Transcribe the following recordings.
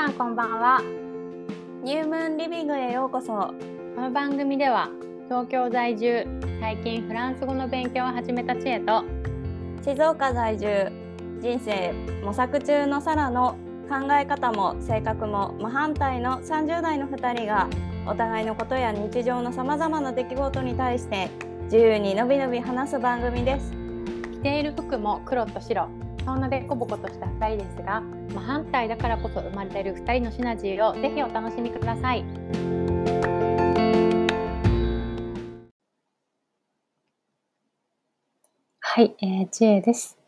さんこんばんは。ニュームーンリビングへようこそ。この番組では東京在住最近フランス語の勉強を始めた知恵と静岡在住人生模索中のサラの考え方も性格も真反対の30代の2人がお互いのことや日常のさまざまな出来事に対して自由にのびのび話す番組です。着ている服も黒と白そんなでこぼことした2人ですが真反対だからこそ生まれる2人のシナジーをぜひお楽しみください。はい、えー、知恵です、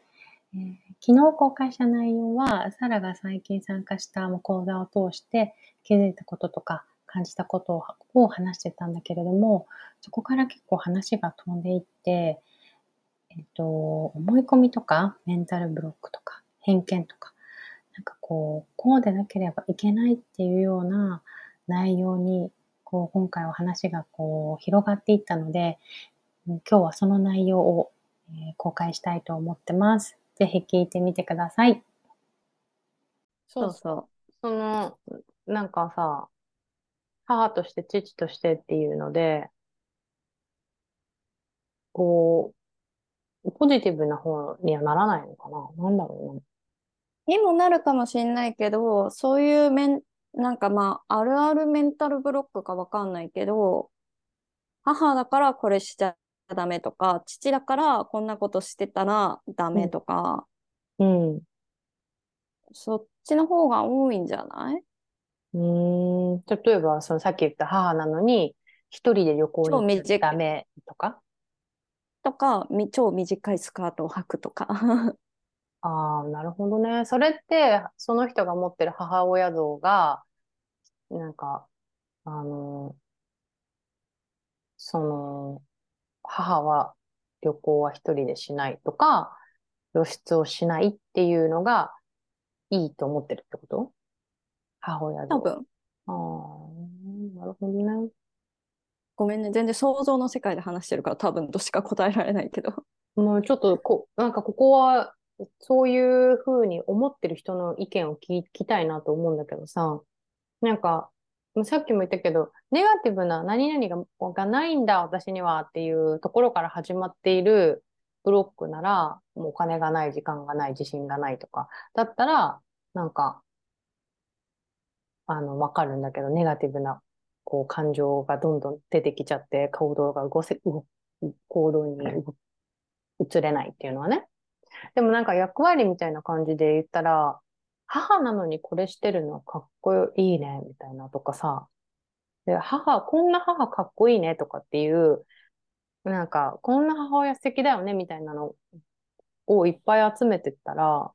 えー、昨日公開した内容はサラが最近参加した講座を通して気づいたこととか感じたことを話してたんだけれどもそこから結構話が飛んでいってえっと、思い込みとか、メンタルブロックとか、偏見とか、なんかこう、こうでなければいけないっていうような内容に、こう、今回は話がこう、広がっていったので、今日はその内容を、え公開したいと思ってます。ぜひ聞いてみてください。そうそう。その、なんかさ、母として父としてっていうので、こう、ポジティブな方にはならないのかな？なんだろうな。にもなるかもしれないけど、そういうメン、なんかまあ、あるあるメンタルブロックかわかんないけど、母だからこれしちゃダメとか、父だからこんなことしてたらダメとか、うん。うん、そっちの方が多いんじゃない？うん、例えば、そのさっき言った母なのに、一人で旅行に行っちゃダメとか？とか、超短いスカートを履くとか。ああ、なるほどね。それって、その人が持ってる母親像が、なんか、あの、その、母は旅行は一人でしないとか、露出をしないっていうのがいいと思ってるってこと？母親像。多分。ああ、なるほどね。ごめんね、全然想像の世界で話してるから多分としか答えられないけど。もうちょっとこ、なんかここは、そういうふうに思ってる人の意見を聞きたいなと思うんだけどさ、なんか、さっきも言ったけど、ネガティブな何々ががないんだ、私にはっていうところから始まっているブロックなら、もうお金がない、時間がない、自信がないとか、だったら、なんか、あの、わかるんだけど、ネガティブなこう感情がどんどん出てきちゃって行動が動せ動行動に移れないっていうのはね。でもなんか役割みたいな感じで言ったら、母なのにこれしてるのかっこいいね、みたいなとかさ。で、母、こんな母かっこいいねとかっていう、なんか、こんな母親素敵だよね、みたいなのをいっぱい集めてったら、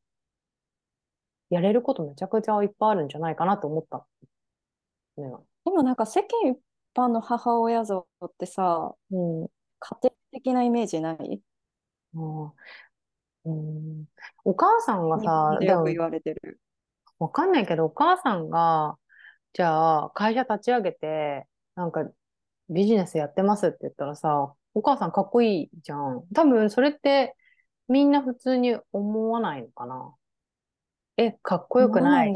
やれることめちゃくちゃいっぱいあるんじゃないかなと思った。ね、でもなんか世間一般の母親像ってさ、うん、家庭的なイメージない？あうん、お母さんがさ、よく言われてる。わかんないけど、お母さんが、じゃあ、会社立ち上げて、なんか、ビジネスやってますって言ったらさ、お母さんかっこいいじゃん。多分、それって、みんな普通に思わないのかな。え、かっこよくない？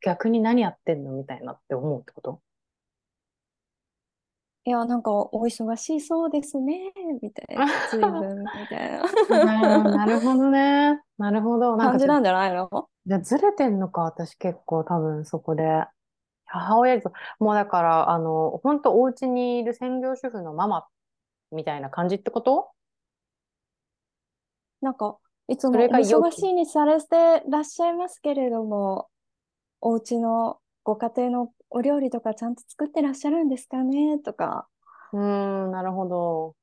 逆に何やってんの？みたいなって思うってこと？いや、なんか、お忙しそうですね、みたいな。随分、みたいな。なるほどね。なるほど。なん感じなんじゃないの？じゃずれてんのか、私結構多分そこで。母親と、もうだから、あの、本当お家にいる専業主婦のママみたいな感じってこと？なんか、いつもお忙しいにされてらっしゃいますけれども、お家のご家庭のお料理とかちゃんと作ってらっしゃるんですかね？とか、うーん、なるほど。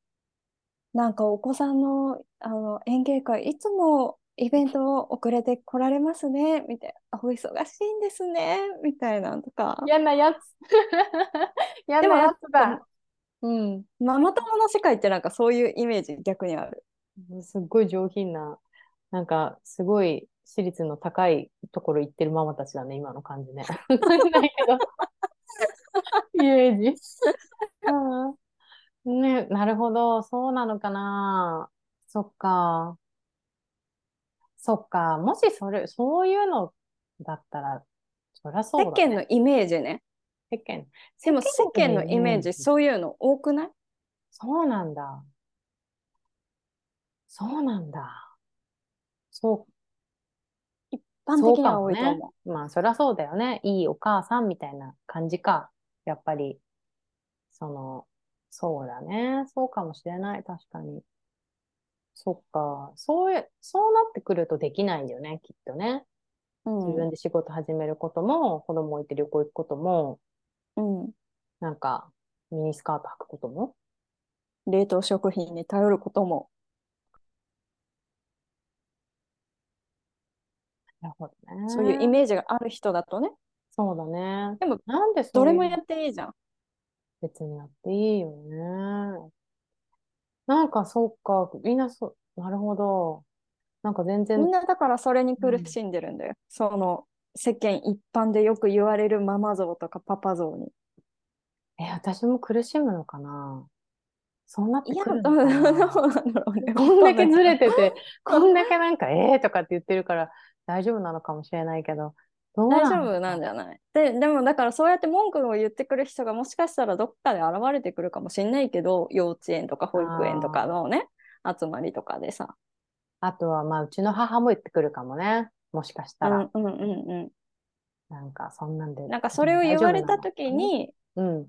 なんかお子さんの、あの演芸会、いつもイベントを遅れて来られますね、みたいな。お忙しいんですね、みたいなとか。嫌なやつ。嫌なやつだ。うん。ママ友の世界ってなんかそういうイメージ逆にある。すっごい上品な、なんかすごい私立の高いところ行ってるママたちだね、今の感じね。ないけど。イメージ。ね、なるほど。そうなのかな。そっか。そっか。もしそれ、そういうのだったら、そりゃそう世だ、ね。間のイメージね。世間。でも世間のイメージ、そそういうの多くない？そうなんだ。そうなんだ。そう一般的には多いと思まあ、そりゃそうだよね。いいお母さんみたいな感じか。やっぱり、その、そうだね。そうかもしれない。確かに。そっか。そういう、そうなってくるとできないよね、きっとね。う。自分で仕事始めることも、子供置いて旅行行くことも、うん。うん。なんか、ミニスカート履くことも。冷凍食品に頼ることも。なるほどね。そういうイメージがある人だとね。そうだね。でも、なんでどれもやっていいじゃん。別にやっていいよね。なんかそっか、みんなそ、なるほど。なんか全然みん、なだからそれに苦しんでるんだよ。その世間一般でよく言われるママ像とかパパ像に。え、私も苦しむのかなそうなっていや、くるのかな。こんだけずれてて、こんだけなんか、えーとかって言ってるから大丈夫なのかもしれないけど、大丈夫なんじゃない？で、でもだからそうやって文句を言ってくる人がもしかしたらどっかで現れてくるかもしれないけど、幼稚園とか保育園とかのね、集まりとかでさ。あとは、まあ、うちの母も言ってくるかもね。もしかしたら。うんうんうんうなんか、そんなんで。ん。なんかそれを言われた時にうん。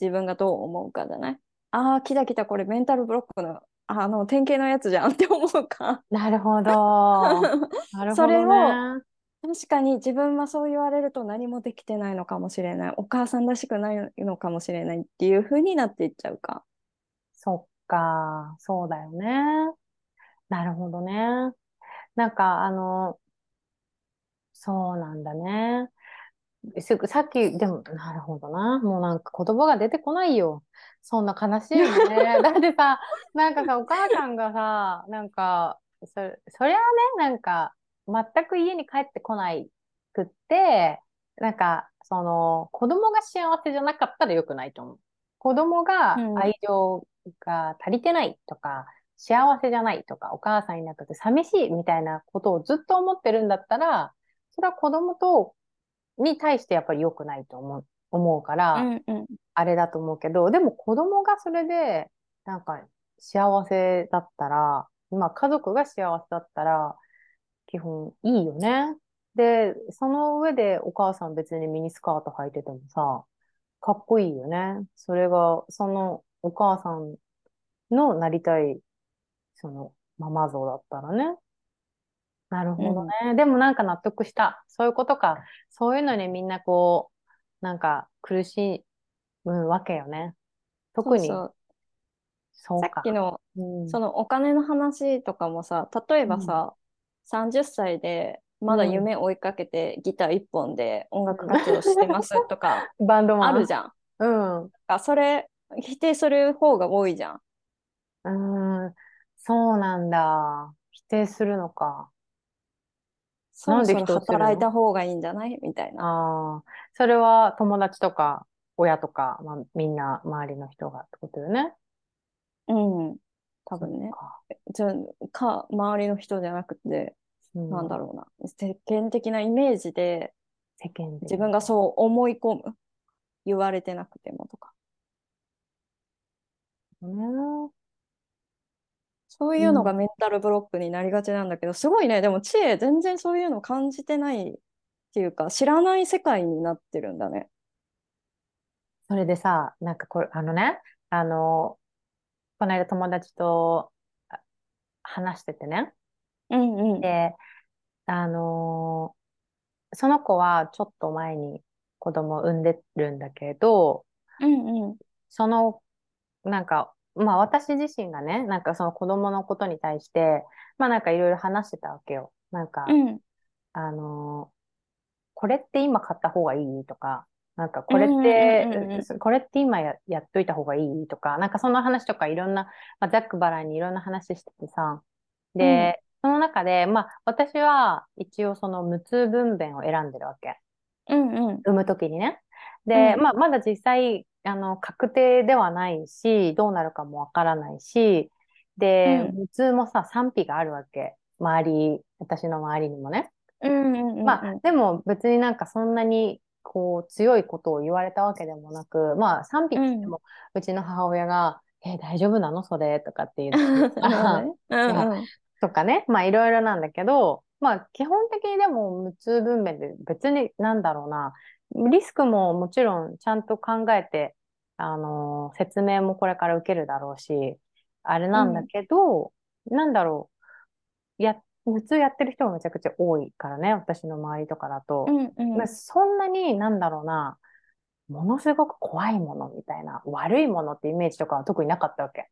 自分がどう思うかじゃない？ああ、来た来た、これメンタルブロックの、あの、典型のやつじゃんって思うか。なるほど。なるほどね。それを確かに自分はそう言われると何もできてないのかもしれない。お母さんらしくないのかもしれないっていう風になっていっちゃうか。そっか、そうだよね。なるほどね。なんか、あの、そうなんだね。すぐ、さっき、でも、なるほどな。もうなんか言葉が出てこないよ。そんな悲しいよね。だってさ、なんかさ、お母さんがさ、なんか、そ、そりゃあね、なんか、全く家に帰ってこないくって、なんか、その、子供が幸せじゃなかったら良くないと思う。子供がうん愛情が足りてないとか、幸せじゃないとか、お母さんいなくて寂しいみたいなことをずっと思ってるんだったら、それは子供と、に対してやっぱり良くないと思う、思うから、うんうん。あれだと思うけど、でも子供がそれで、なんか幸せだったら、今家族が幸せだったら、基本いいよね。で、その上でお母さん別にミニスカート履いててもさ、かっこいいよね。それが、そのお母さんのなりたい、そのママ像だったらね。なるほどね。でもなんか納得した。そういうことか。そういうのにみんなこう、なんか苦しむわけよね。特に、そうそうか。さっきのうんそのお金の話とかもさ、例えばさ、30歳でまだ夢追いかけてギター一本で音楽活動してますとか バンドマン。あるじゃん。うん。あそれ否定する方が多いじゃん。うん。そうなんだ。否定するのか。そろそろ働いた方がいいんじゃない？みたいな。ああ。それは友達とか、親とか、まあ、みんな周りの人がってことよね？うん。多分ねじゃあか、周りの人じゃなくて、うんなんだろうな。世間的なイメージで世間で。自分がそう思い込む。言われてなくてもとか。ね。そういうのがメンタルブロックになりがちなんだけど、すごいね、でも知恵全然そういうの感じてないっていうか、知らない世界になってるんだね。それでさ、なんかこれ、あのね、あの、この間友達とあ話しててね。うんうん。で、あのーその子はちょっと前に子供を産んでるんだけど、うんうん。その、なんか、まあ私自身がね、なんかその子供のことに対して、まあなんかいろいろ話してたわけよ。なんか、うん。あのーこれって今買った方がいいとか、なんかこれっうんうんうんうんて、これって今や、やっといた方がいいとか、なんかその話とかいろんな、まあ、ざっくばらんにいろんな話しててさ、で、その中で、まあ私は一応その無痛分娩を選んでるわけ。うんうん。産むときにね。で、うんまあ、まだ実際、あの、確定ではないし、どうなるかもわからないし、で、うん。無痛もさ、賛否があるわけ。周り、私の周りにもね。うんうんうんうん、まあ、でも別になんかそんなにこう強いことを言われたわけでもなく、まあ賛否ってもうちの母親が、えー大丈夫なの？それとかって言って、うんうん。とかね、まあいろいろなんだけど、まあ基本的にでも無痛分娩で別になんだろうな、リスクももちろんちゃんと考えて、あのー説明もこれから受けるだろうし、あれなんだけど、なんだろう、や、普通やってる人がめちゃくちゃ多いからね、私の周りとかだと。うんうんまあそんなになんだろうな、ものすごく怖いものみたいな、悪いものってイメージとかは特になかったわけ。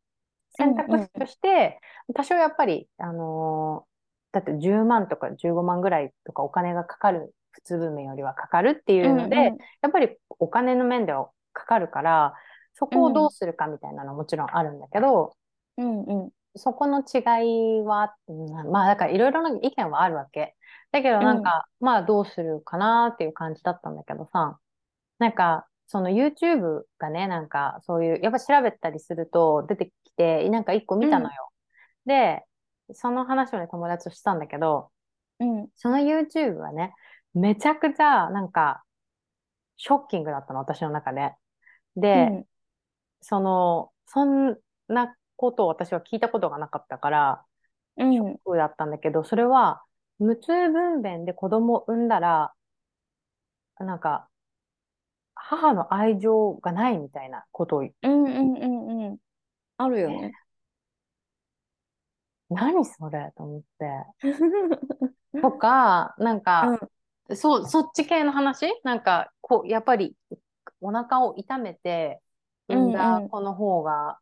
選択肢として、多少やっぱり、あのーだって10万とか15万ぐらいとかお金がかかる、普通分娩よりはかかるっていうので、うんうん。やっぱりお金の面ではかかるから、そこをどうするかみたいなのはもちろんあるんだけど、うんうん。そこの違いは、うんまあだからいろいろな意見はあるわけ。だけどなんか、まあどうするかなっていう感じだったんだけどさ、なんかその YouTube がね、なんかそういう、やっぱ調べたりすると出てきて、なんか一個見たのよ。で、その話をね、友達としたんだけど、うん。その YouTube はね、めちゃくちゃなんかショッキングだったの、私の中で。で、その、そんなことを私は聞いたことがなかったから、うん。ショックだったんだけど、それは、無痛分娩で子供を産んだら、なんか、母の愛情がないみたいなことを、う。んうんうんうん。あるよね。何それ？と思って。とか、なんか、そう、そっち系の話？なんか、こう、やっぱり、お腹を痛めて、産んうんうんだ子の方が、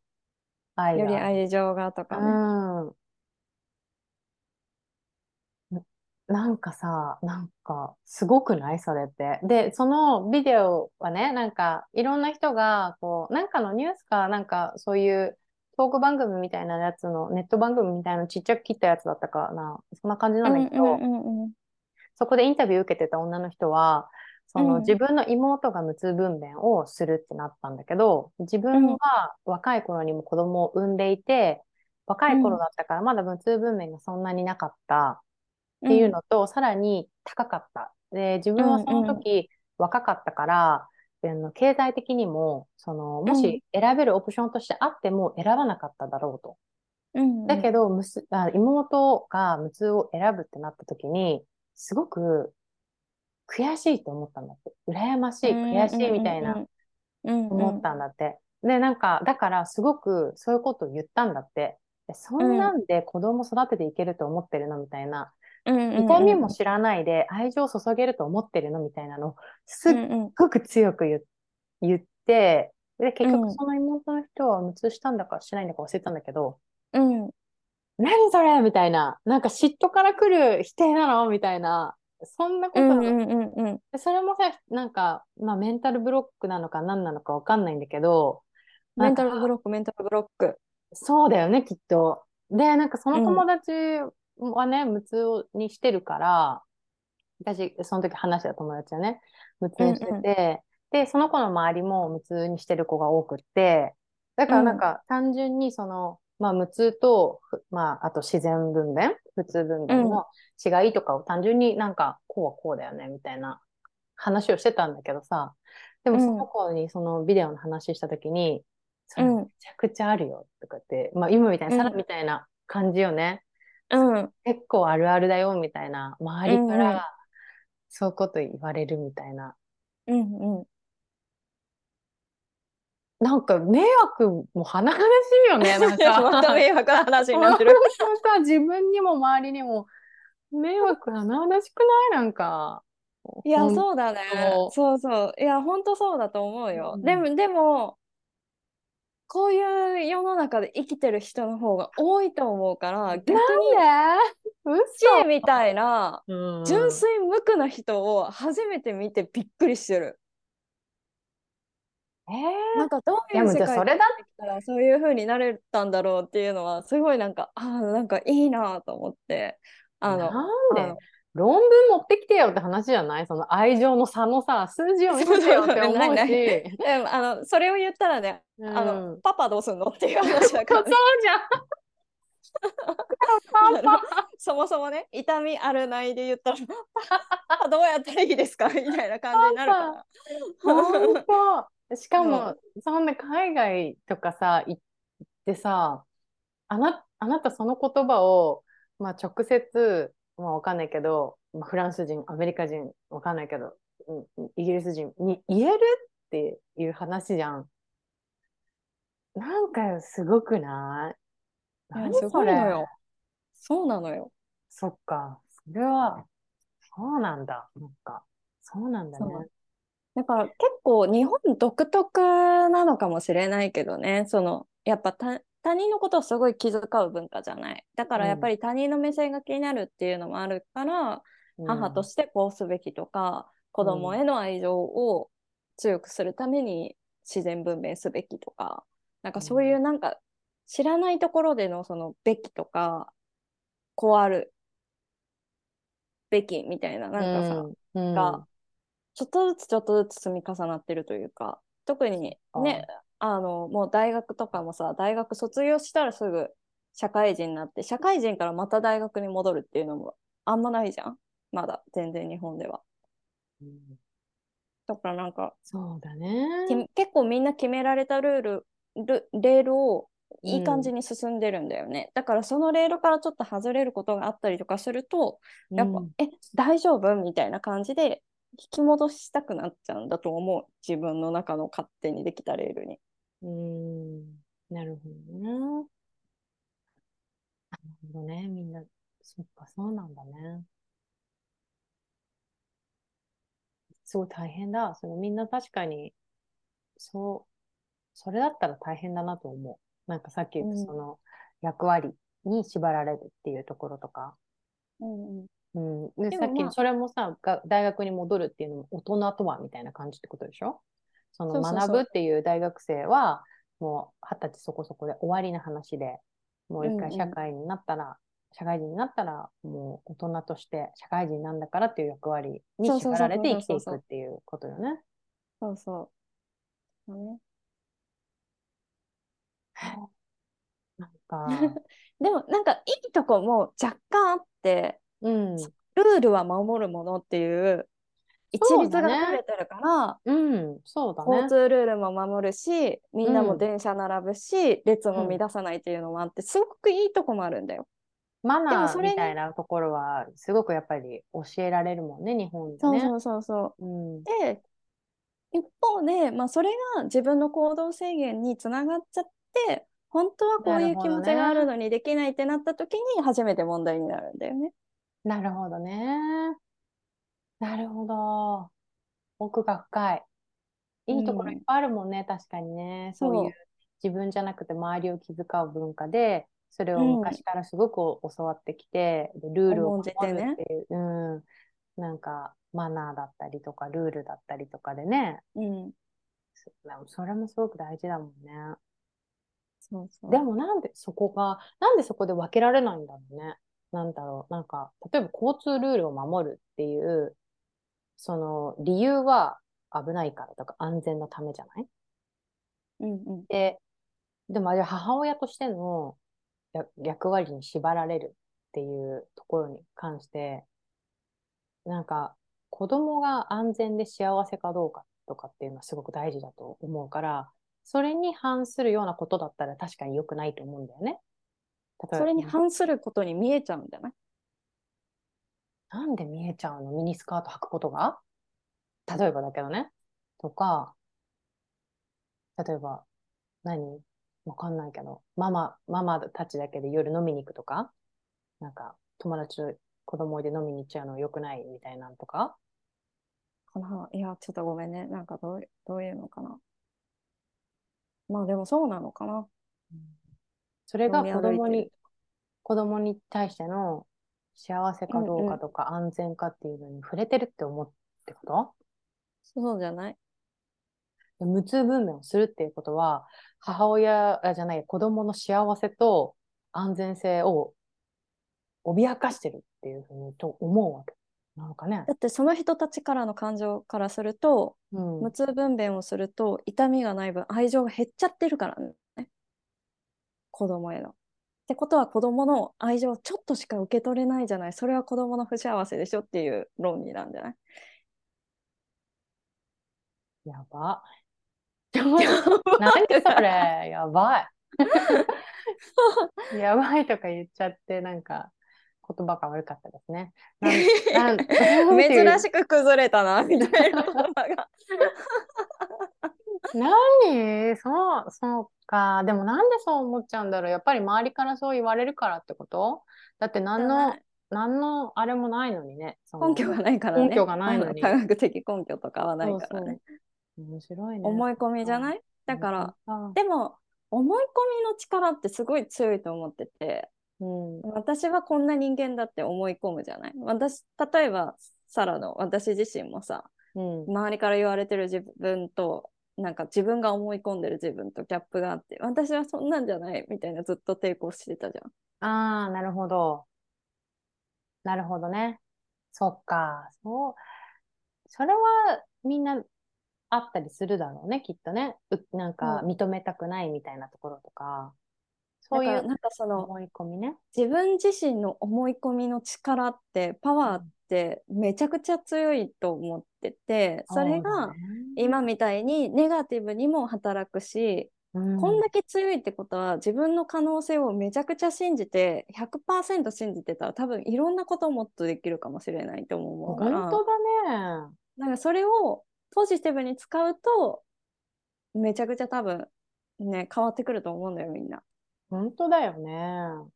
愛よりが愛情がとかね。うん。ななんかさ、なんか、すごくない？それって。で、そのビデオはね、なんか、いろんな人が、こう、なんかのニュースか、なんか、そういうトーク番組みたいなやつの、ネット番組みたいなのちっちゃく切ったやつだったかな。そんな感じなんだけど、うんうんうんそこでインタビュー受けてた女の人は、そのうん。自分の妹が無痛分娩をするってなったんだけど、自分は若い頃にも子供を産んでいて、若い頃だったからまだ無痛分娩がそんなになかったっていうのと、さらに高かった。で、自分はその時若かったから、あの経済的にも、その、もし選べるオプションとしてあっても選ばなかっただろうと。だけど、むすあ妹が無痛を選ぶってなった時に、すごく悔しいと思ったんだって。羨ましい、悔しいみたいな思ったんだって。で、なんか、だからすごくそういうことを言ったんだって。えそんなんで子供育てていけると思ってるのみたいな。痛みも知らないで愛情を注げると思ってるのみたいなのをすっごく強く言言って、で、結うん局その妹の人は無痛したんだかしないんだか忘れたんだけど、うん何それみたいな。なんか嫉妬から来る否定なのみたいな。そんなこと、うんうんうんそれもさ、なんか、まあメンタルブロックなのか何なのかわかんないんだけど、メンタルブロック、メンタルブロック。そうだよね、きっと。で、なんかその友達はね、無痛にしてるから、私、その時話した友達はね、無痛にしてて、うんうんで、その子の周りも無痛にしてる子が多くって、だからなんか単純にその、まあ無痛と、ふまああと自然分娩、普通分娩の違いとかを単純になんかこうはこうだよね、みたいな話をしてたんだけどさ、でもその子にそのビデオの話した時に、それめちゃくちゃあるよ、とかって、まあ今みたいな、うんサラみたいな感じよね。うん結構あるあるだよ、みたいな。周りから、そういうこと言われるみたいな。うんうん。なんか迷惑も甚だしいよね、なんか。また迷惑な話になってる。本当さ、自分にも周りにも迷惑は甚だしくないなんか。いや、そうだね。そうそう。いや、本当そうだと思うよ。うんでも、でも、こういう世の中で生きてる人の方が多いと思うから、逆に、なんで？知恵みたいな、嘘純粋無垢な人を初めて見てびっくりしてる。えーなんかどういういう世界でそういう風になれたんだろうっていうのはすごいなんかああなんかいいなと思って。あのなんで？あの。論文持ってきてよって話じゃない？その愛情の差のさ、数字を見せてよって思ないないうし。でもあのそれを言ったらね、あうのん。パパどうすんのっていう話だから、そうじゃん。そもそもね痛みあるないで言ったら どうやったらいいですか？みたいな感じになるから。しかも、そんな海外とかさ行ってさあなあなたその言葉を、まあ、直接、まあ、わかんないけど、まあ、フランス人アメリカ人わかんないけどうんイギリス人に言えるっていう話じゃん。なんかすごくない？何それ？よ。そうなのよ。そっか。それは、そうなんだ。なんか、そうなんだね。だから結構日本独特なのかもしれないけどね、そのやっぱ他他人のことをすごい気遣う文化じゃない。だからやっぱり他人の目線が気になるっていうのもあるから、母としてこうすべきとか、子供への愛情を強くするために自然分娩すべきとか、なんかそういうなんか知らないところでのそのべきとか、こうあるべきみたいな、なんかさ、うん、がちょっとずつちょっとずつ積み重なってるというか、特にね、あの、もう大学とかもさ、大学卒業したらすぐ社会人になって、社会人からまた大学に戻るっていうのもあんまないじゃん？まだ、全然日本では。うんだからなんか、そうだね。き結構みんな決められたルール、ルレールをいい感じに、に進んでるんだよね。だからそのレールからちょっと外れることがあったりとかすると、やっぱ、うんえ、大丈夫？みたいな感じで引き戻したくなっちゃうんだと思う。自分の中の勝手にできたレールに。うん、なるほどね。なるほどね。みんな、そっか、そうなんだね。すごい大変だ。そのみんな確かに、そう、それだったら大変だなと思う。なんかさっき言ったうんその役割に縛られるっていうところとか。うんうんうん。で、でさっきそれもさ、が大学に戻るっていうのも大人とはみたいな感じってことでしょ？その学ぶっていう大学生は、もう二十歳そこそこで終わりな話で、もう一回うんうん社会になったら、社会人になったら、もう大人として社会人なんだからっていう役割に縛られて生きていくっていうことよね。そうそう。そうね、なんか、でもなんかいいとこも若干あって、うん。ルールは守るものっていう一律が取れてるから、うん、そうだね交。通ルールも守るし、みんなうんも電車並ぶし、列も乱さないっていうのもあって、すごくいいとこもあるんだよ。マナーみたいなところは、すごくやっぱり教えられるもんね、日本でね。そうそうそうそう。うん。で、一方で、まあ、それが自分の行動制限につながっちゃって、本当はこういう気持ちがあるのにできないってなった時に初めて問題になるんだよね。なるほどね。なるほど。奥が深い。いいところいっぱいあるもんね、確かにね。そういう自分じゃなくて周りを気遣う文化で、それを昔からすごく教わってきて、でルールを守るっていう、うん、なんかマナーだったりとか、ルールだったりとかでね、うん。そそれもすごく大事だもんね。そうそう。でもなんでそこが、なんでそこで分けられないんだろうね。なんだろう。なんか、例えば交通ルールを守るっていう、その理由は危ないからとか安全のためじゃない？うんうん。で、でもあれは母親としてのや役割に縛られるっていうところに関して、なんか子供が安全で幸せかどうかとかっていうのはすごく大事だと思うから、それに反するようなことだったら確かに良くないと思うんだよね。それに反することに見えちゃうんじゃない？なんで見えちゃうの？ミニスカート履くことが？例えばだけどね。とか、例えば、何？わかんないけど、ママ、ママたちだけで夜飲みに行くとか、なんか、友達と子供で飲みに行っちゃうの？良くないみたいなんとか？かな？いや、ちょっとごめんね。なんかどういどういうのかな。まあでもそうなのかな。それが子供に、子供に対しての幸せかどうかとか安全かっていうのに触れてるって思うってこと？そうじゃない？で無痛分娩をするっていうことは、母親あじゃない、子供の幸せと安全性を脅かしてるっていうふうにと思うわけ。なのかね。だってその人たちからの感情からすると、うん。無痛分娩をすると痛みがない分愛情が減っちゃってるからね。子供への。ってことは子供の愛情をちょっとしか受け取れないじゃないそれは子供の不幸せでしょっていう論理なんじゃない？やば。何それ？やばい。やばいとか言っちゃって、なんか言葉が悪かったですね。珍しく崩れたなみたいな言葉が。何？そう、そうか。でもなんでそう思っちゃうんだろう。やっぱり周りからそう言われるからってこと？だって何の、何のあれもないのにね。根拠がないからね。根拠がないのに科学的根拠とかはないからね。面白いね。思い込みじゃない？だから、あでも思い込みの力ってすごい強いと思ってて、うん、私はこんな人間だって思い込むじゃない？私例えばサラの私自身もさうん、周りから言われてる自分となんか自分が思い込んでる自分とギャップがあって私はそんなんじゃないみたいなずっと抵抗してたじゃん。ああ、なるほど。なるほどね。そっか。そう。それはみんなあったりするだろうね、きっとね。うなんかうん認めたくないみたいなところとか。そういうなんかその思い込みね。自分自身の思い込みの力ってパワーってめちゃくちゃ強いと思っててそれが今みたいにネガティブにも働くし、うん、こんだけ強いってことは自分の可能性をめちゃくちゃ信じて100%信じてたら多分いろんなことをもっとできるかもしれないと思うから本当だね。なんかそれをポジティブに使うとめちゃくちゃ多分ね変わってくると思うんだよみんな。本当だよね。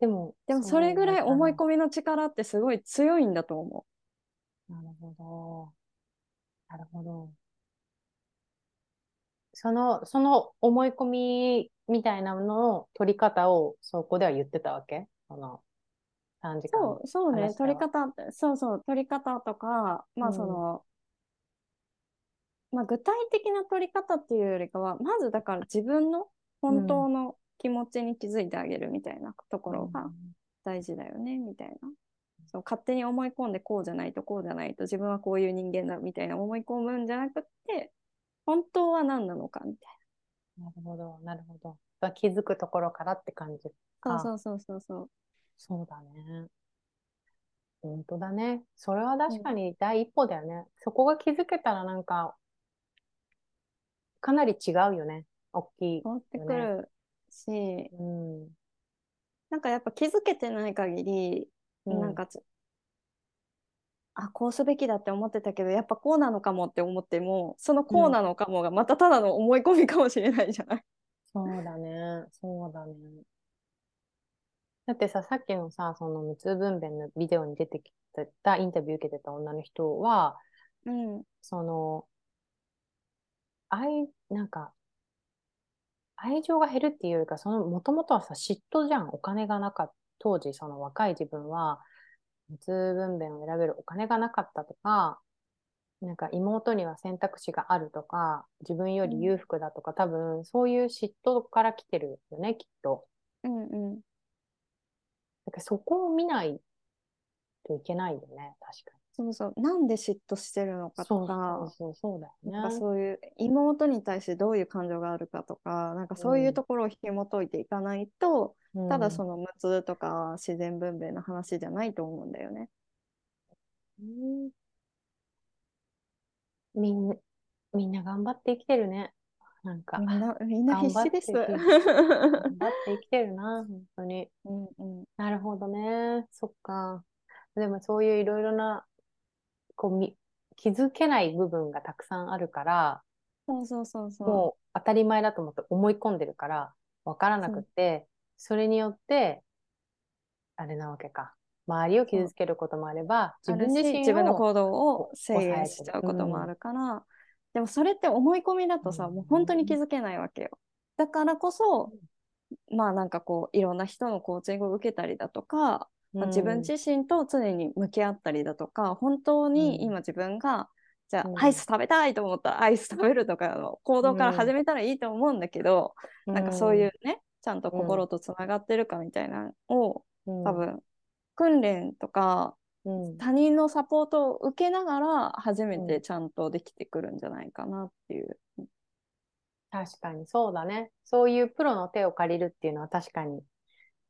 でも、でもそれぐらい思いみ。込みの力ってすごい強いんだと思なるほど。なるほど。その、その思い込みみたいなのの取り方をそこでは言ってたわけ？その3時う。間。そうそうね取り方ってそうそう取り方とかまうんあその、まあ具体的な取り方っていうよりかはまずだから自分の本当の気持ちに気づいてあげるみたいなところが大事だよねみたいな。そう勝手に思い込んでこうじゃないとこうじゃないと自分はこういう人間だみたいな思い込むんじゃなくって本当は何なのかみたいなるほど、なるほど。まあ気づくところからって感じな。か。そうそうそうそうそうだね。本当だね。それは確かに第一歩だよね。そこが気づけたらなんか、かなり違うよね。大きい。変わってくるし、うん。なんかやっぱ気づけてない限り、うんなんかつあこうすべきだって思ってたけどやっぱこうなのかもって思ってもそのこうなのかもがまたただの思い込みかもしれないじゃない。そうだね。そうだね。だってさ、さっきのさ、その無痛分娩のビデオに出てきた、インタビュー受けてた女の人は、うんその、愛、なんか、愛情が減るっていうよりか、その、もともとはさ、嫉妬じゃん。お金がなかった。当時、その若い自分は、無痛分娩を選べるお金がなかったとか、なんか妹には選択肢があるとか、自分より裕福だとか、多分、そういう嫉妬から来てるよね、きっと。うんうんだからそこを見ないといけないよね、確かそうそうなんで嫉妬してるのに。かとかそういう妹に対してどういう感情があるかとかなんかそういうところを紐解いていかないと、ただその、の無痛とか自然分娩の話じゃないと思うんだよね。うんみんな、みんな頑張って生きてるね。なんか、みんなみんな必死です。頑張って頑張って生きてるな、本当に。うんうんなるほどね。そっか。でもそういういろいろな、こうみ、気づけない部分がたくさんあるから、そうそうそうそう。もう当たり前だと思って思い込んでるから、わからなくって、それによって、あれなわけか。周りを傷つけることもあれば、自分自身を自分の行動を制限しちゃうこともあるから、でもそれって思い込みだとさ、うんもう本当に気づけないわけよ。だからこそ、まあなんかこういろんな人のコーチングを受けたりだとか、まあ自分自身と常に向き合ったりだとか本当に今自分が、じゃあ、うん。アイス食べたいと思ったらアイス食べるとかの行動から始めたらいいと思うんだけど、なんかそういうねちゃんと心とつながってるかみたいなのを、うん、多分訓練とかうん、他人のサポートを受けながら初めうん。てちゃんとできてくるんじゃないかなっていう。確かにそうだね。そういうプロの手を借りるっていうのは確かに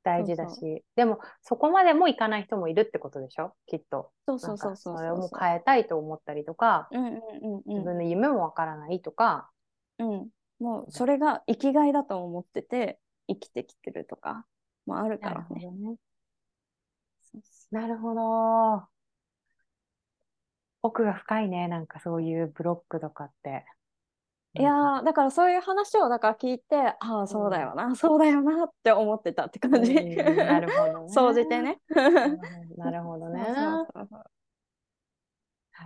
大事だし、でもそこまでもいかない人もいるってことでしょ？きっと。そうそうそうそうそれをもう変えたいと思ったりとか、うんうんうん自う分の夢もわからないとか、ん。うん。もうそれが生きがいだと思ってて生きてきてるとかもあるからね。なるほど。奥が深いね、なんかそういうブロックとかって。ういやだからそういう話をだから聞いてああそうだよな、そうだよなって思ってたって感じ。うんなるほどね。総じてね。なるほどね。な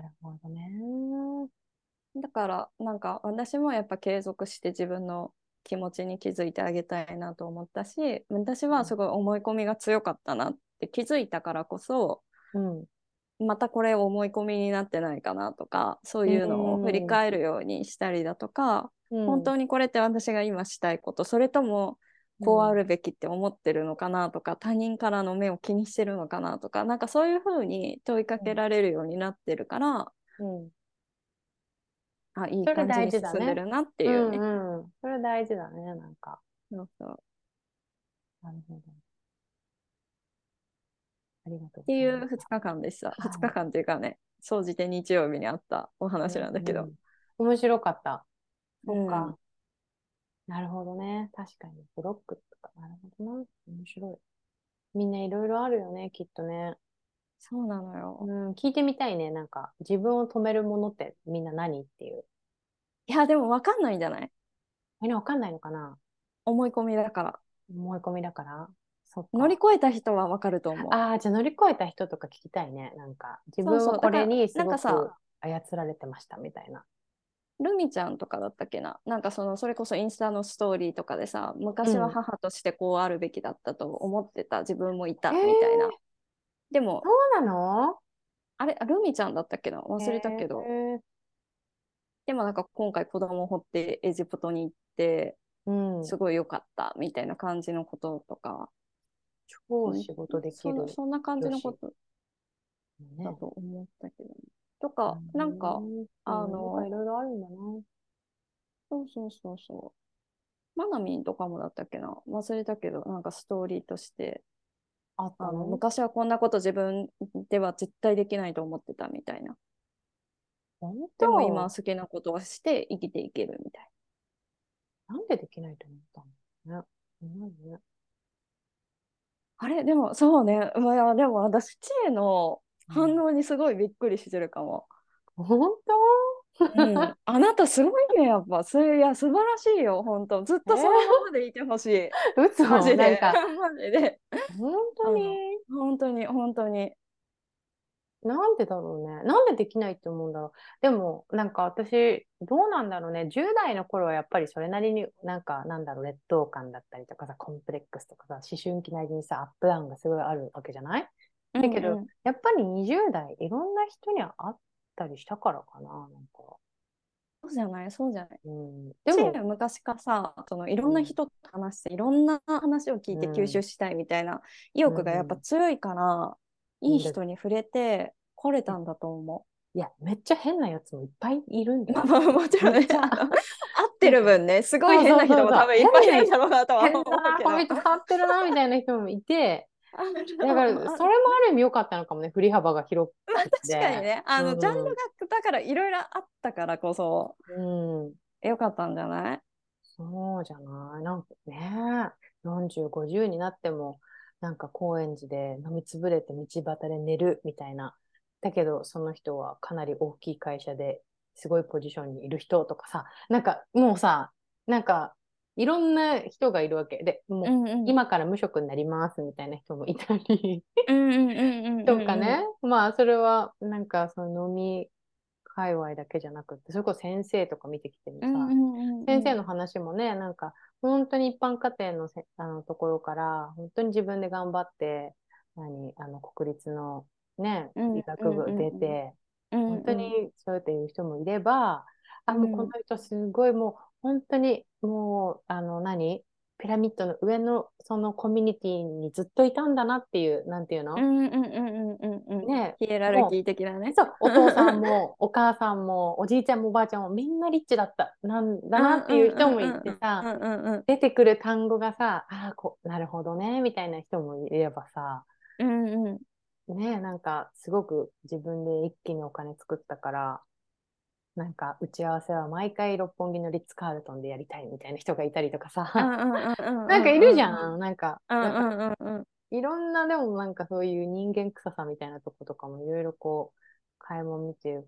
るほどね。だからなんか私もやっぱ継続して自分の気持ちに気づいてあげたいなと思ったし私はすごい思い込みが強かったなって気づいたからこそうん。またこれ思い込みになってないかなとかそういうのを振り返るようにしたりだとか、本当ににこれって私が今したいことそれともこうあるべきって思ってるのかなとか、他人からの目を気にしてるのかなとかなんかそういうふうに問いかけられるようになってるから、うん。あいいそれ感じに大事だね進んでるなっていうね。うんうん。それ大事だね、なんか。そうそうなるほど。ありがとうっていう2ございます日間でした。はい2日間っていうかね、総じて日曜日にあったお話なんだけど。うん面白かった。そっうんか。なるほどね。確かに。ブロックとか。なるほどな。面白い。みんないろいろあるよね、きっとね。そうなのよ。うん、聞いてみたいね。なんか、自分を止めるものってみんな何っていう。いや、でも分かんないんじゃない？みんなわかんないのかな？思い込みだから。思い込みだから。乗り越えた人は分かると思う。ああ、じゃあ乗り越えた人とか聞きたいね。なんか、自分はこれにすごく操られてましたみたいな。ルミちゃんとかだったっけな？なんかそのそれこそインスタのストーリーとかでさ昔は母としてこうあるべきだったと思ってた。自分もいたみたいな、でもそうなの？あれルミちゃんだったっけな？忘れたけど、へー。でもなんか今回子供を掘ってエジプトに行ってうん。すごい良かったみたいな感じのこととか、超仕事できるそん。そんな感じのことねだと思ったけど、とかなんか、うんあのいろいろあるんだな。そうそうそうそうマナミンとかもだったっけな忘れたけどなんかストーリーとしてあったのあの昔はこんなこと自分では絶対できないと思ってたみたいな。本で当も今は好きなことをして生きていけるみたいなんでできないと思ったのね。ねな。あれ？でもそうね。まあでも私、知恵の反応にすごいびっくりしてるかも。本うん、あなたすごいね、やっぱ。それいや、素晴らしいよ、本当ずっとそのままでいてほしい。当嘘？マジで。マジで。本当に？本当に、本当に。なんでだろうね。なんでできないって思うんだろう。でも、なんか私、どうなんだろうね。10代の頃はやっぱりそれなりになんか、なんだろう、劣等感だったりとかさ、コンプレックスとかさ、思春期なりにさ、アップダウンがすごいあるわけじゃない？だけど、うんうんやっぱり20代、いろんな人には会ったりしたからかな、なんか。そうじゃない、そうじゃない？うん。ででも、も昔からさそのいろんな人と話して、いろんな話を聞いてうん吸収したいみたいな意欲がやっぱ強いから、いい人に触れて来れたんだと思いや、めっちゃ変なやつもいっぱいいるんう。だよ。まあまあもちろんね合ってる分ねすごい変な人も多分いっぱいいるんだろうなとは変思うだな、けどこの人変わってるな、みたいな人もいて、あだから、それもある意味良かったのかもね、振り幅が広くて。まあ確かにねあの、うんジャンルがだからいろいろあったからこそうん。よかったんじゃない？そうじゃない？なんかね、40、50になっても、なんか高円寺で飲みつぶれて道端で寝るみたいな。だけど、その人はかなり大きい会社ですごいポジションにいる人とかさ、なんかもうさ、なんかいろんな人がいるわけ。で、もう今から無職になりますみたいな人もいたり。とかね、まあそれはなんかその飲み界隈だけじゃなくて、それこそ先生とか見てきてもさ、うんうんうんうん。先生の話もね、なんか本当に一般家庭のせあのところから、本当に自分で頑張って、何、あの国立のね、うん医学部出て、うんうん。本当にそうやっていう人もいれば、あ、もうこうんの人すごいもう本当にもう、あの何ピラミッドの上のそのコミュニティにずっといたんだなっていう、なんていうの、うんうんうんうんうんうんね。ヒエラルキー的なね。そう、お父さんも お母さんもおじいちゃんもおばあちゃんもみんなリッチだった。なんだなっていう人もいてさ、出てくる単語がさ、ああ、こなるほどね、みたいな人もいればさ、うんうん。ねなんかすごく自分で一気にお金作ったから、なんか打ち合わせは毎回六本木のリッツ・カールトンでやりたいみたいな人がいたりとかさ、なんかいるじゃん、なんか、いろんなでもなんかそういう人間臭さみたいなとことかもいろいろこう、買い物見て、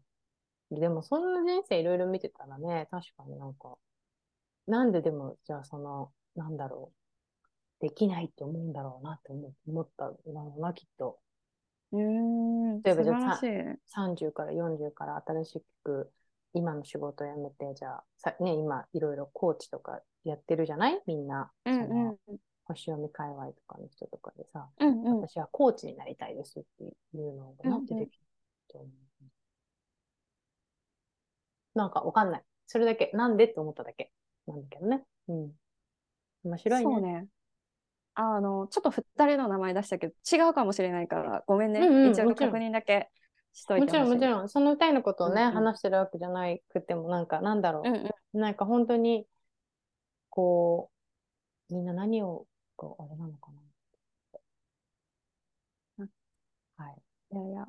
でもそんな人生いろいろ見てたらね、確かになんか、なんででも、じゃあその、なんだろう、できないって思うんだろうなって思思ったんだろうな、きっと。うーん例えばじゃあ素晴らしい。ね。30から40から新しく今の仕事を辞めて、じゃあ、さね、今いろいろコーチとかやってるじゃない？みんな。うんそのうん星読み界隈とかの人とかでさ、うんうん私はコーチになりたいですっていうのがなんでできると思う、なんかわかんない。それだけ、なんでって思っただけなんだけどね。うん。面白いね。そうね。あの、ちょっと二人の名前出したけど、違うかもしれないから、ごめんね。うんうん一応確認だけしといてもちろんもちん。ろん、その二人のことをね、うんうん話してるわけじゃないくても、なんか、なんだろう。うんうん。なんか本当に、こう、みんな何を、こう、あれなのかな。はい。いやいや、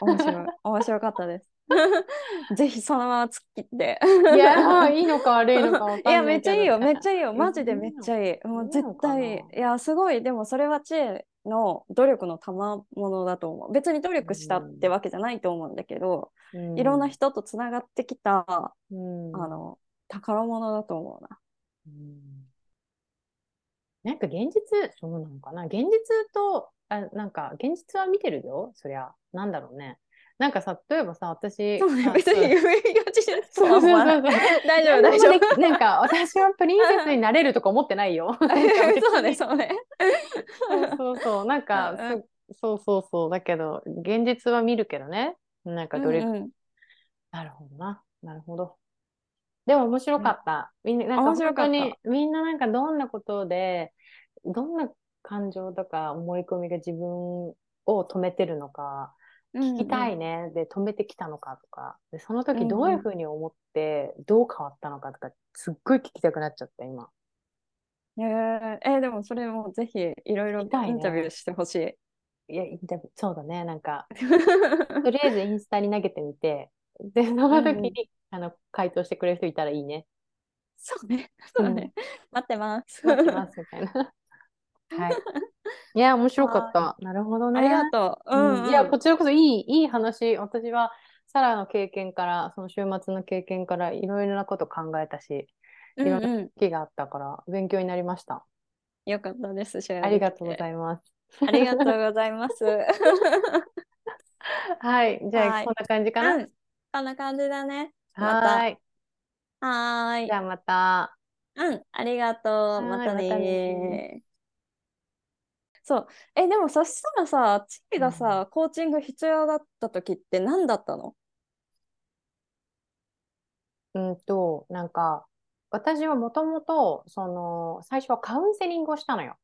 面白い。面白かったです。ぜひそのまま突っ切って。いやー、いいのか悪いのかいや、めっちゃいいよ、めっちゃゃいいよ、マジでめっちゃいい。もう絶いいい対、いや、すごい、でもそれは知恵の努力の賜物だと思う。別に努力したってわけじゃないと思うんだけど、うんいろんな人とつながってきた、うんあの、宝物だと思うな。うんなんか現実、そうなのかな。現実と、あ、なんか現実は見てるよ。そりゃ。なんだろうね。なんかさ、例えばさ、私、そう別にそう言いがちですそうそうそうそう。大丈夫、大丈夫。なんか私はプリンセスになれるとか思ってないよ。そうね、そうね。そうそう。なんかそうそうそう。だけど、現実は見るけどね。なんかどれ、うんうんなるほどな。なるほど。でも面白かった。みんな、なんか本当に、みんななんかどんなことで、どんな感情とか思い込みが自分を止めてるのか、聞きたいね。で、止めてきたのかとか、で、その時どういうふうに思って、どう変わったのかとか、すっごい聞きたくなっちゃった、今。えー、えーでもそれもぜひいろいろインタビューしてほしい。いや、インタビューそうだね。なんか、とりあえずインスタに投げてみて、で、その時に、あの、回答してくれる人いたらいいね。そうね、そうね。待ってます。待ってます、みたいな。はい。いや、面白かった。なるほどね。ありがとう。うん、うん。いや、こちらこそいい、いい話。私は、サラの経験から、その週末の経験から、いろいろなこと考えたし、うんいろんなうん。気があったから、勉強になりました。よかったです。ありがとうごいざいます。ありがとうございます。はい。じゃあ、はいこんな感じかな？うん。こんな感じだね。はーい。はーいじ。ゃあ、また。うん、ありがとう。いまたねそう。え、でもそしたらさ、チキがさ、コーチング必要だった時って何だったの？うんと、なんか、私はもともと、その、最初はカウンセリングをしたのよ。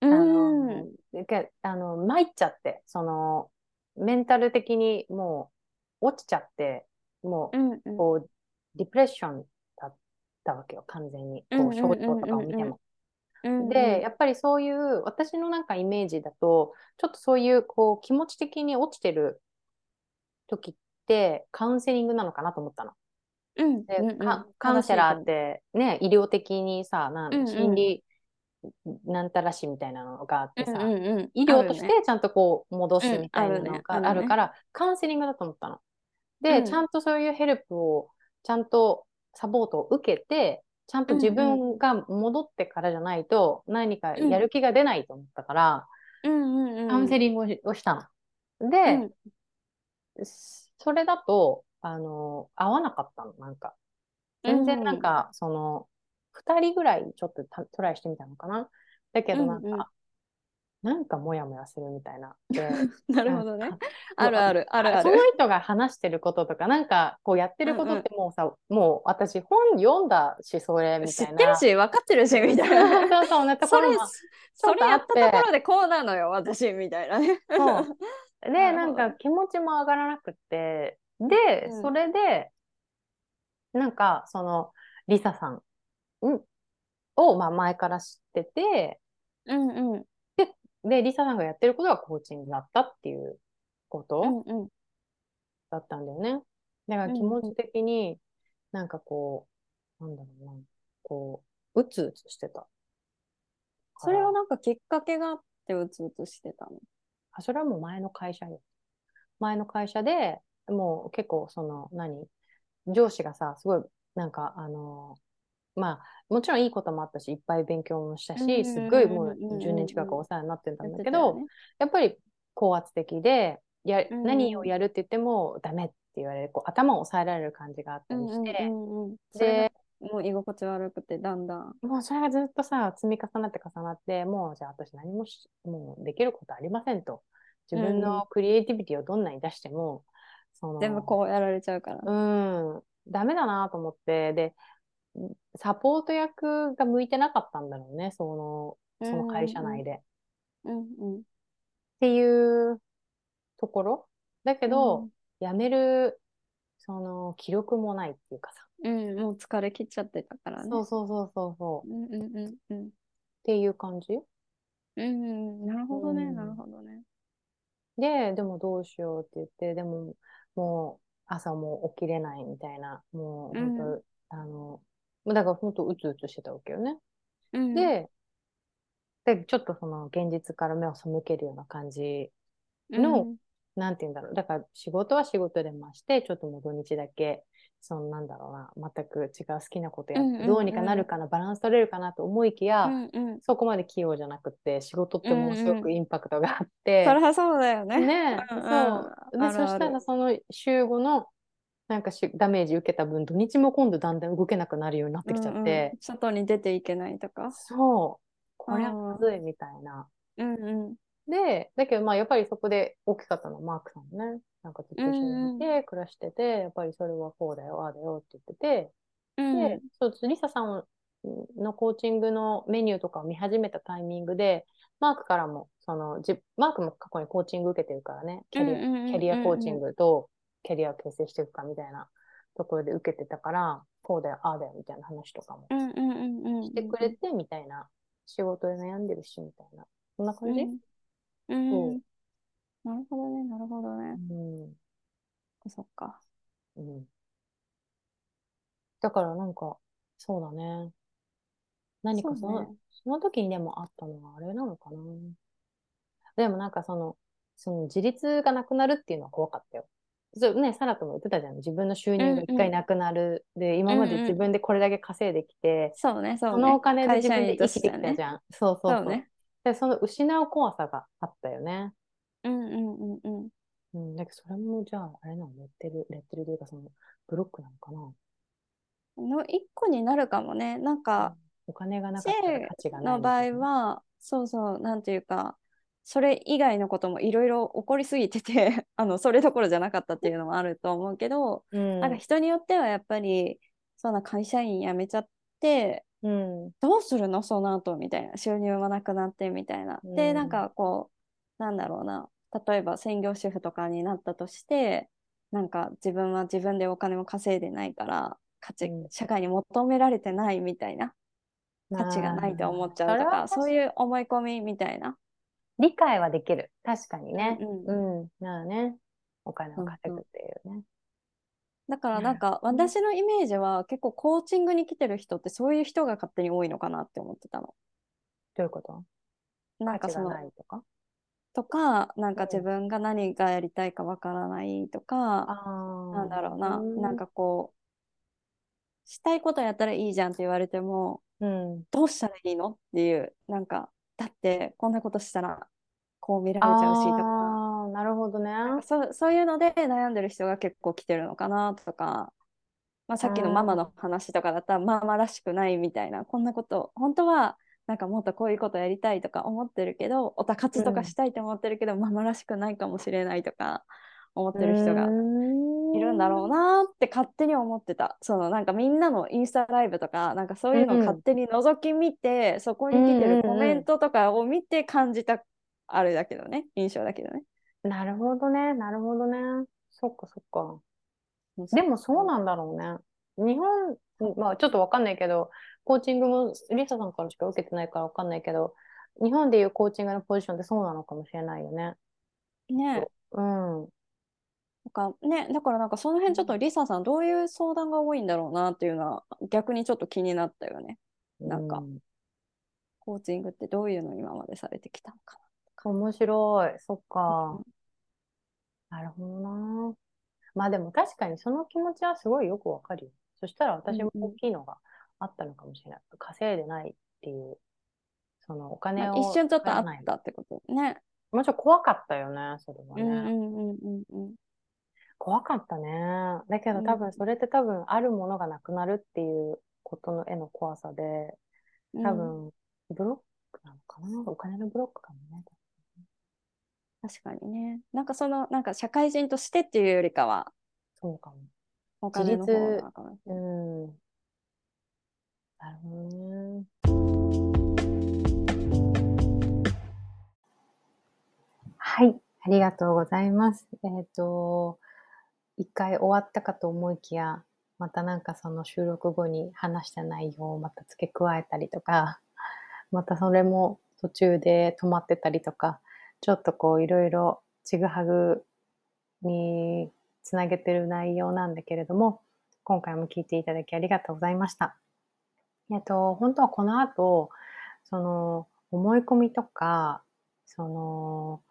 うあん。の、けあの、参っちゃって、その、メンタル的にもう落ちちゃって、もうんうんう、こう、ディプレッションだったわけよ、完全に。こう、症状とかを見ても。で、やっぱりそういう、私のなんかイメージだと、ちょっとそういう、こう、気持ち的に落ちてる時って、カウンセリングなのかなと思ったの。うん。で、うんうん。カカウンセラーってね、医療的にさ、なうんうん。ん心理なんたらしみたいなのがあってさ、ううんうんうん。医療としてちゃんとこう戻すみたいなのがね。あるから、カウンセリングだと思ったの。うで、ん。ちゃんとそういうヘルプを、ちゃんとサポートを受けて、ちゃんと自分が戻ってからじゃないと何かやる気が出ないと思ったから、うんうんうんカウンセリングをしたの。で、うんそれだと、あの、合わなかったの、なんか。全然なんか、その、二人ぐらいちょっとたトライしてみたのかな。だけどなんか、うんうんなんかモヤモヤするみたいな。で なるほどね。あるあるあるあそのる人が話してることとか、なんかこうやってることってもうさ、もう私本読んだし、それみたいな。知ってるし分かってるしみたいな。そうそう、なとこそれろもそれやったところでこうなのよ私みたいな。ね で、なんか気持ちも上がらなくって、で、うん。それで、なんかその、リサさんん？を、まあ前から知ってて、うんうんで、リサさんがやってることがコーチングだったっていうこと、だったんだよね。だから気持ち的に、なんかこう、なんだろうな、こう、うつうつしてた。それはなんかきっかけがあってうつうつしてたの？あ、それはもう前の会社よ。前の会社で、もう結構その、何？上司がさ、すごい、なんかあのまあ、もちろんいいこともあったし、いっぱい勉強もしたし、うんうんうんうんすっごいもう10年近くお世話になってたんだけど、やっぱり高圧的で、や、うん何をやるって言ってもダメって言われる、こう頭を押さえられる感じがあったりして、うんうんうん、それがもう居心地悪くてだんだん。もうそれがずっとさ、積み重なって重なって、もうじゃあ私何もし、もうできることありませんと。自分のクリエイティビティをどんなに出しても、その、全部こうやられちゃうから、うん、ダメだなと思って、で、サポート役が向いてなかったんだろうね、その、その会社内で。うんうん。っていうところ？だけど、うん。辞める、その、記録もないっていうかさ。うん、もう疲れ切っちゃってたからね。そうそうそうそうそう。っうんうんうんうん。ていう感じ？うんうんなるほどね、うん。なるほどね。で、でもどうしようって言って、でも、もう朝もう起きれないみたいな、もう本当、うあの、だから本当うつうつしてたわけよね。うんで、で、ちょっとその現実から目を背けるような感じ、うん。のなんて言うんだろう。だから仕事は仕事でまして、ちょっともう土日だけ、そのなんだろうな、全く違う好きなことやって、うんうんうんどうにかなるかな、バランス取れるかなと思いきや、うんうん。そこまで器用じゃなくて、仕事ってものすごくインパクトがあって、そりゃそうだよね。ね、うんうん。そう。で、そしたらその週後の、なんかしダメージ受けた分、土日も今度だんだん動けなくなるようになってきちゃって、うんうん。外に出ていけないとか。そう、これはまずいみたいな。うんうん。で、だけどまあやっぱりそこで大きかったのはマークさんね。なんかずっと一緒にいて、暮らしてて、やっぱりそれはこうだよ、ああだよって言ってて、うんで、そう、リサさんのコーチングのメニューとかを見始めたタイミングで、マークからも、その、じマークも過去にコーチング受けてるからね、キャリアコーチングとキャリアを形成していくかみたいなところで受けてたから、こうだよ、ああだよみたいな話とかもうんうんうんうんしてくれてみたいな、仕事で悩んでるしみたいな、そんな感じ、うん。うん。なるほどねなるほどね。うん。そっか。うん。だからなんか、そうだね。何かその、ね。その時にでもあったのはあれなのかな？でもなんかその、その自立がなくなるっていうのは怖かったよ。そうね、サラとも言ってたじゃん。自分の収入が一回なくなる。で、今まで自分でこれだけ稼いできて、そうねそうねそのお金で自分で生きてきたじゃん。そうそうそう。そうねで、その失う怖さがあったよね。うんうんうんうんうん、だけどそれもじゃあ、あれなの、レッテル、レッテルというかその、ブロックなのかな？の一個になるかもねなんかお金がなかったら価値がないの場合。はそうそうなんていうかそれ以外のこともいろいろ起こりすぎてて あのそれどころじゃなかったっていうのもあると思うけど、うん、なんか人によってはやっぱりそんな会社員辞めちゃってうん、どうするの？その後みたいな。収入もなくなってみたいな。でうん。なんかこうなんだろうな。例えば専業主婦とかになったとしてなんか自分は自分でお金も稼いでないから価値、うん。社会に求められてないみたいな。価値がないと思っちゃうとかそうう。いう思い込みみたいな。理解はできる。確かにね。うんうん。なあね。お金を稼ぐっていうね。だからなんかうん私のイメージは結構コーチングに来てる人ってそういう人が勝手に多いのかなって思ってたの。どういうこと？なんかそのとか？とかなんかうん自分が何がやりたいかわからないとか、あなんだろうな、うんなんかこうしたいことやったらいいじゃんって言われてもうん。どうしたらいいの？っていうなんかだってこんなことしたらこう見られちゃうしとか。なるほどね。そうそういうので悩んでる人が結構来てるのかなとか、まあ、さっきのママの話とかだったらママらしくないみたいなこんなこと本当はなんかもっとこういうことやりたいとか思ってるけどオタ活とかしたいと思ってるけど、ママらしくないかもしれないとか思ってる人がいるんだろうなって勝手に思ってたそのなんかみんなのインスタライブとかなんかそういうのを勝手に覗き見て、うん、そこに来てるコメントとかを見て感じたあれだけどね印象だけどね。なるほどねなるほどねそっかそっか。でもそうなんだろうね。日本、まあちょっとわかんないけど、コーチングもリサさんからしか受けてないからわかんないけど、日本でいうコーチングのポジションってそうなのかもしれないよね。ねうん。なんかね、だからなんかその辺ちょっとリサさんどういう相談が多いんだろうなっていうのは逆にちょっと気になったよね。なんか、うん、コーチングってどういうの今までされてきたのかな。面白い。そっか。うん、なるほどな。まあでも確かにその気持ちはすごいよくわかるよ。そしたら私も大きいのがあったのかもしれない。うん、稼いでないっていう、そのお金を、まあ、一瞬ちょっとあったってことね。もちろん怖かったよね、それはね。うんうんうんうん、怖かったね。だけど多分それって多分あるものがなくなるっていうことの絵の怖さで、多分ブロックなのかな？お金のブロックかもね。確かにね。なんかその、なんか社会人としてっていうよりかは、そうかも。お金の方なのかな。うん。なるほどね。はい、ありがとうございます。えっ、ー、と、一回終わったかと思いきや、またなんかその収録後に話した内容をまた付け加えたりとか、またそれも途中で止まってたりとか、ちょっとこういろいろちぐはぐにつなげてる内容なんだけれども、今回も聞いていただきありがとうございました。えっと、本当はこの後、その思い込みとか、その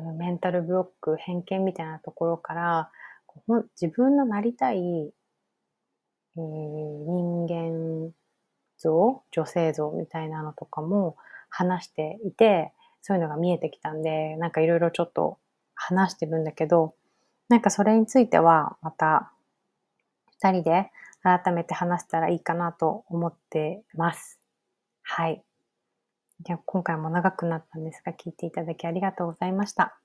メンタルブロック、偏見みたいなところから、自分のなりたい、えー、人間像、女性像みたいなのとかも話していて、そういうのが見えてきたんで、なんかいろいろちょっと話してるんだけど、なんかそれについてはまた二人で改めて話したらいいかなと思ってます。はい。じゃ今回も長くなったんですが聞いていただきありがとうございました。